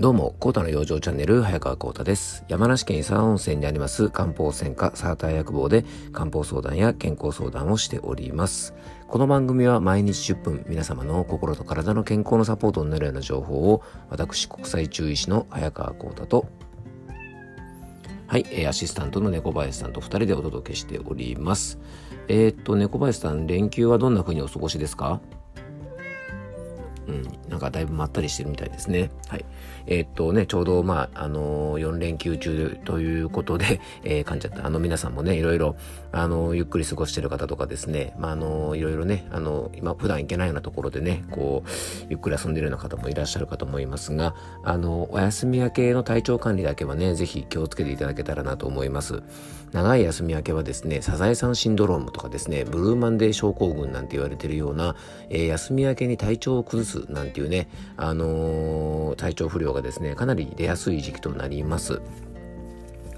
どうも、コータの養生チャンネル、早川コータです。山梨県伊沢温泉にあります漢方専科サーター薬房で漢方相談や健康相談をしております。この番組は毎日10分、皆様の心と体の健康のサポートになるような情報を、私、国際中医師の早川コータと、はい、え、アシスタントの猫林さんと2人でお届けしております。えー、っと、猫林さん、連休はどんな風にお過ごしですか、なんかだいぶまったりしてるみたいですね。はい。えー、っとね、ちょうどまあ、あのー、4連休中ということで、えー、噛んじゃった。あの、皆さんもね、いろいろ、あのー、ゆっくり過ごしてる方とかですね、まあ、あのー、いろいろね、あのー、今、普段行けないようなところでね、こう、ゆっくり遊んでるような方もいらっしゃるかと思いますが、あの、お休み明けの体調管理だけはね、ぜひ気をつけていただけたらなと思います。長い休み明けはですね、サザエさんシンドロームとかですね、ブルーマンデー症候群なんて言われてるような、えー、休み明けに体調を崩すなんていうね、あのー、体調不良がですね、かなり出やすい時期となります。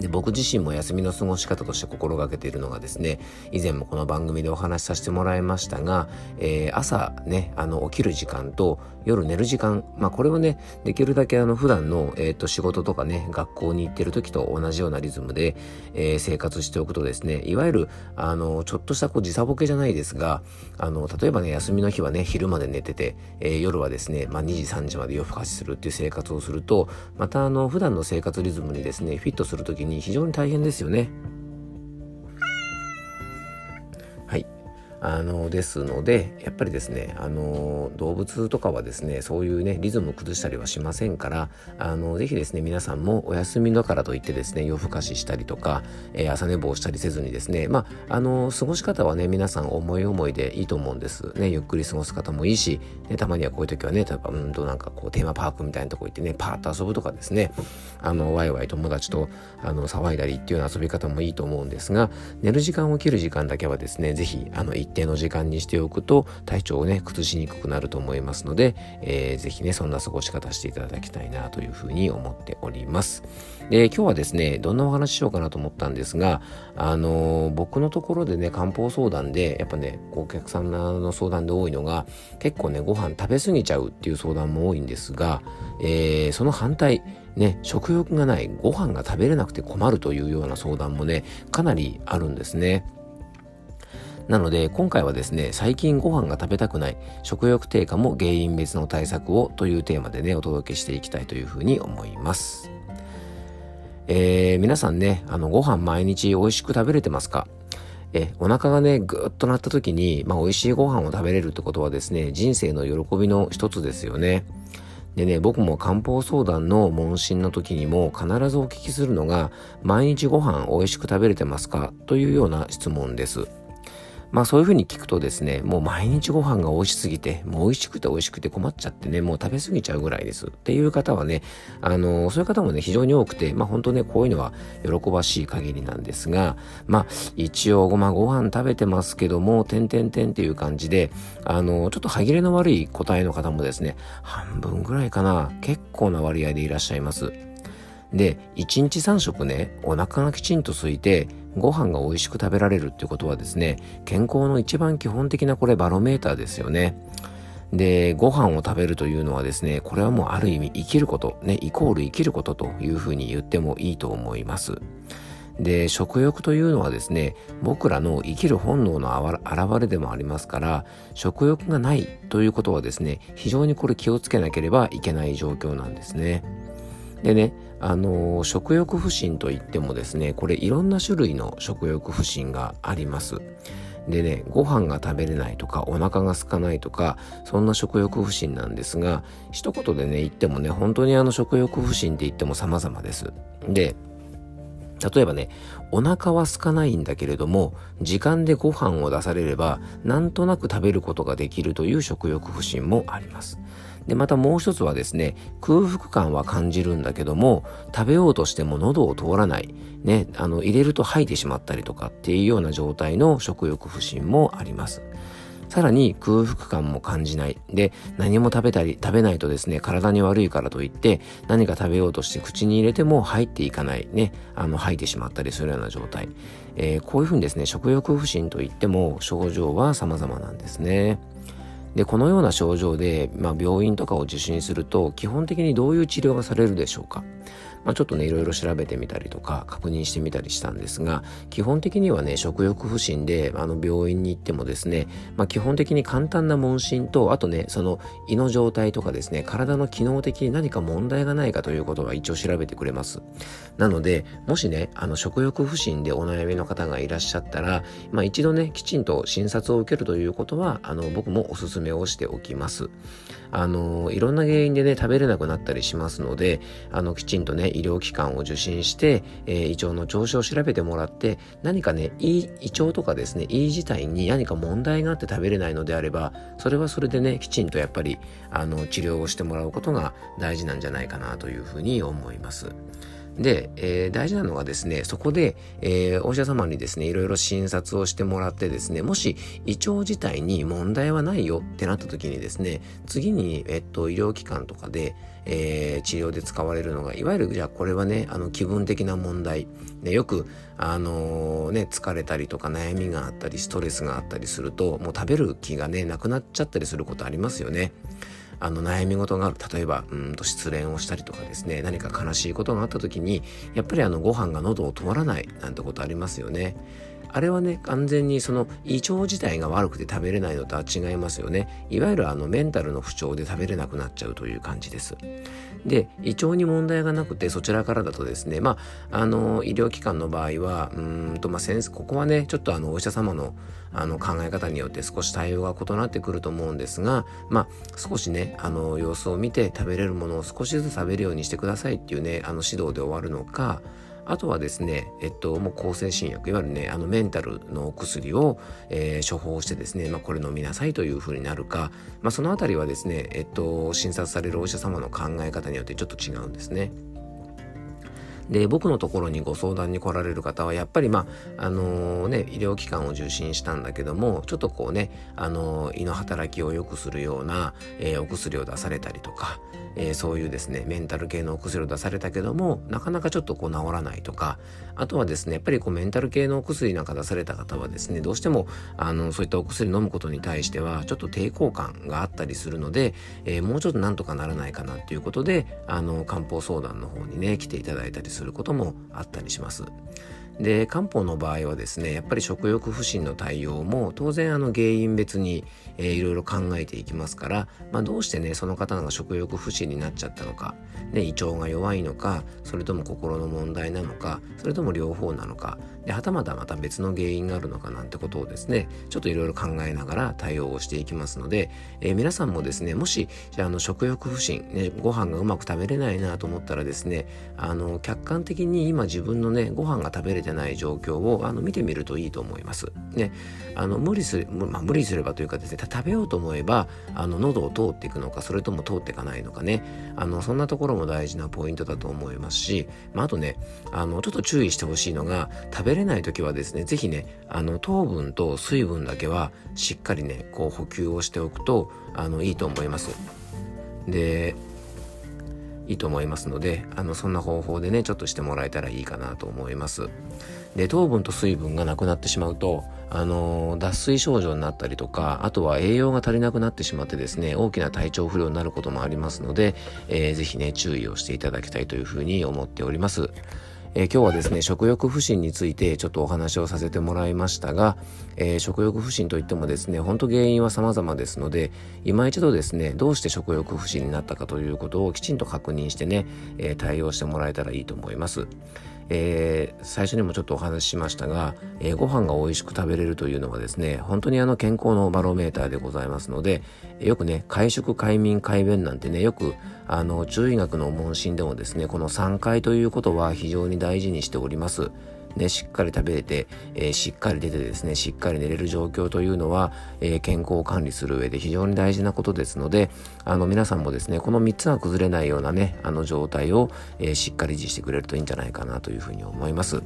で僕自身も休みの過ごし方として心がけているのがですね以前もこの番組でお話しさせてもらいましたが、えー、朝ねあの起きる時間と夜寝る時間まあこれをねできるだけあの普段の、えーと、仕事とかね学校に行ってる時と同じようなリズムで、えー、生活しておくとですねいわゆるあのちょっとしたこう時差ボケじゃないですがあの例えばね休みの日はね昼まで寝てて、えー、夜はですね、まあ、2時3時まで夜更かしするっていう生活をするとまたあの普段の生活リズムにですねフィットする時に非常に大変ですよね。あのですのでやっぱりですねあの動物とかはですねそういうねリズムを崩したりはしませんからあのぜひですね皆さんもお休みだからといってですね夜更かししたりとか、えー、朝寝坊したりせずにですねまああの過ごし方はね皆さん思い思いでいいと思うんです。ねゆっくり過ごす方もいいし、ね、たまにはこういう時はね例えばうんとなんかこうテーマパークみたいなとこ行ってねパーッと遊ぶとかですねあのワイワイ友達とあの騒いだりっていうような遊び方もいいと思うんですが寝る時間を切る時間だけはですねぜひあの一定の時間にしておくと体調をね崩しにくくなると思いますので、えー、ぜひねそんな過ごし方していただきたいなというふうに思っておりますで今日はですねどんなお話ししようかなと思ったんですがあのー、僕のところでね漢方相談でやっぱねお客さんの相談で多いのが結構ねご飯食べ過ぎちゃうっていう相談も多いんですが、えー、その反対ね、食欲がない、ご飯が食べれなくて困るというような相談もね、かなりあるんですね。なので今回はですね最近ご飯が食べたくない食欲低下も原因別の対策をというテーマでねお届けしていきたいというふうに思います。えー、皆さんねあのご飯毎日美味しく食べれてますか？えお腹がねぐーっとなった時に、まあ、美味しいご飯を食べれるってことはですね人生の喜びの一つですよね。でね、僕も漢方相談の問診の時にも必ずお聞きするのが、毎日ご飯美味しく食べれてますか？というような質問です。まあそういうふうに聞くとですね、もう毎日ご飯が美味しすぎて、もう美味しくて美味しくて困っちゃってね、もう食べ過ぎちゃうぐらいですっていう方はね、あの、そういう方もね、非常に多くて、まあ本当ね、こういうのは喜ばしい限りなんですが、まあ一応、まあご飯食べてますけども、点々点っていう感じで、あの、ちょっと歯切れの悪い答えの方もですね、半分ぐらいかな、結構な割合でいらっしゃいます。で、1日3食ね、お腹がきちんと空いて、ご飯が美味しく食べられるってことはですね、健康の一番基本的なこれバロメーターですよね。で、ご飯を食べるというのはですね、これはもうある意味生きること、ね、イコール生きることというふうに言ってもいいと思います。で、食欲というのはですね、僕らの生きる本能の表れでもありますから、食欲がないということはですね、非常にこれ気をつけなければいけない状況なんですね。でね、あの食欲不振といってもですねこれいろんな種類の食欲不振がありますでねご飯が食べれないとかお腹が空かないとかそんな食欲不振なんですが一言でね言ってもね本当にあの食欲不振って言っても様々ですで例えばね、お腹は空かないんだけれども、時間でご飯を出されれば、なんとなく食べることができるという食欲不振もあります。で、またもう一つはですね、空腹感は感じるんだけども、食べようとしても喉を通らない。ね、あの、入れると吐いてしまったりとかっていうような状態の食欲不振もあります。さらに空腹感も感じない。で、何も食べたり、食べないとですね、体に悪いからといって、何か食べようとして口に入れても入っていかない。ね、あの、吐いてしまったりするような状態。えー、こういうふうにですね、食欲不振といっても症状は様々なんですね。でこのような症状で、まあ、病院とかを受診すると基本的にどういう治療がされるでしょうか？まあ、ちょっとねいろいろ調べてみたりとか確認してみたりしたんですが基本的にはね食欲不振であの病院に行ってもですね、まあ、基本的に簡単な問診とあとねその胃の状態とかですね体の機能的に何か問題がないかということは一応調べてくれます。なのでもしねあの食欲不振でお悩みの方がいらっしゃったら、まあ、一度ねきちんと診察を受けるということはあの僕もお勧めをしておきます。あのいろんな原因でね食べれなくなったりしますのであのきちんとね医療機関を受診して、えー、胃腸の調子を調べてもらって何かね胃胃腸とかですね胃自体に何か問題があって食べれないのであればそれはそれでねきちんとやっぱりあの治療をしてもらうことが大事なんじゃないかなというふうに思います。で、えー、大事なのがですね、そこで、えー、お医者様にですね、いろいろ診察をしてもらってですね、もし胃腸自体に問題はないよってなった時にですね、次に、えっと、医療機関とかで、えー、治療で使われるのが、いわゆる、じゃあこれはね、あの、気分的な問題。ね、よく、あの、ね、疲れたりとか悩みがあったり、ストレスがあったりすると、もう食べる気がね、なくなっちゃったりすることありますよね。あの悩み事がある例えばうんと失恋をしたりとかですね何か悲しいことがあった時にやっぱりあのご飯が喉を止まらないなんてことありますよね。あれはね完全にその胃腸自体が悪くて食べれないのとは違いますよね。いわゆるあのメンタルの不調で食べれなくなっちゃうという感じです。で胃腸に問題がなくてそちらからだとですねまああの医療機関の場合はうんとまあ先生ここはねちょっとあのお医者様のあの考え方によって少し対応が異なってくると思うんですがまあ少しねあの様子を見て食べれるものを少しずつ食べるようにしてくださいっていうねあの指導で終わるのかあとはですね、えっと、もう抗精神薬、いわゆるね、あのメンタルのお薬を、えー、処方してですね、まあ、これ飲みなさいというふうになるか、まあ、そのあたりはですね、えっと、診察されるお医者様の考え方によってちょっと違うんですね。で、僕のところにご相談に来られる方は、やっぱりまあ、あのー、ね、医療機関を受診したんだけども、ちょっとこうね、あのー、胃の働きを良くするような、えー、お薬を出されたりとか、えー、そういうですね、メンタル系のお薬を出されたけども、なかなかちょっとこう治らないとか、あとはですね、やっぱりこうメンタル系のお薬なんか出された方はですね、どうしても、あの、そういったお薬飲むことに対しては、ちょっと抵抗感があったりするので、えー、もうちょっとなんとかならないかなっていうことで、あの、漢方相談の方にね、来ていただいたりすることもあったりします。で漢方の場合はですねやっぱり食欲不振の対応も当然あの原因別に、えー、いろいろ考えていきますから、まあ、どうしてねその方が食欲不振になっちゃったのか、ね、胃腸が弱いのかそれとも心の問題なのかそれとも両方なのかではたまたまた別の原因があるのかなんてことをですねちょっといろいろ考えながら対応をしていきますので、えー、皆さんもですねもしじゃあの食欲不振、ね、ご飯がうまく食べれないなと思ったらですねあの客観的に今自分のねご飯が食べれてない状況をあの見てみるといいと思います。ね、あの無理する、まあ、無理すればというかですね食べようと思えばあの喉を通っていくのかそれとも通っていかないのかねあのそんなところも大事なポイントだと思いますし、まあ、あとねあのちょっと注意してほしいのが食べれない時はですね是非ねあの糖分と水分だけはしっかりねこう補給をしておくとあのいいと思います。でいいと思いますのであのそんな方法でねちょっとしてもらえたらいいかなと思います。で糖分と水分がなくなってしまうとあの脱水症状になったりとかあとは栄養が足りなくなってしまってですね大きな体調不良になることもありますので、えー、ぜひね注意をしていただきたいというふうに思っております。えー、今日はですね食欲不振についてちょっとお話をさせてもらいましたが、えー、食欲不振といってもですねほんと原因は様々ですので今一度ですねどうして食欲不振になったかということをきちんと確認してね、え、対応してもらえたらいいと思います。えー、最初にもちょっとお話ししましたが、えー、ご飯が美味しく食べれるというのはですね本当にあの健康のバロメーターでございますのでよくね会食快眠快便なんてねよくあの中医学の問診でもですねこの3回ということは非常に大事にしております。ね、しっかり食べれて、えー、しっかり出てですね、しっかり寝れる状況というのは、えー、健康を管理する上で非常に大事なことですので、あの皆さんもですね、この3つが崩れないようなね、あの状態を、えー、しっかり維持してくれるといいんじゃないかなというふうに思います。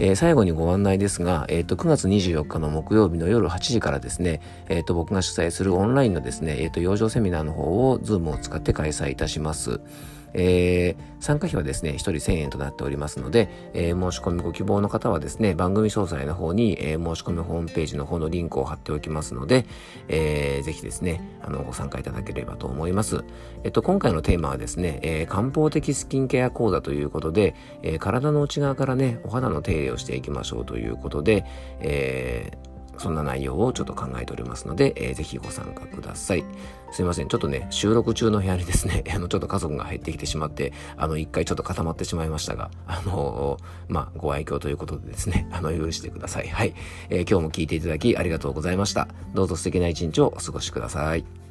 えー、最後にご案内ですが、えーと、9月24日の木曜日の夜8時からですね、えーと、僕が主催するオンラインのですね、えーと、養生セミナーの方を Zoom を使って開催いたします。えー、参加費はですね、1人1000円となっておりますので、えー、申し込みご希望の方はですね、番組詳細の方に、えー、申し込みホームページの方のリンクを貼っておきますので、えー、ぜひですね、あの、ご参加いただければと思います。えっと、今回のテーマはですね、え、漢方的スキンケア講座ということで、え、体の内側からね、お肌の手入れをしていきましょうということで、えーそんな内容をちょっと考えておりますので、えー、ぜひご参加ください。すいません。ちょっとね、収録中の部屋にですね、あの、ちょっと家族が入ってきてしまって、あの、一回ちょっと固まってしまいましたが、あの、まあ、ご愛嬌ということでですね、あの、許してください。はい。えー、今日も聞いていただきありがとうございました。どうぞ素敵な一日をお過ごしください。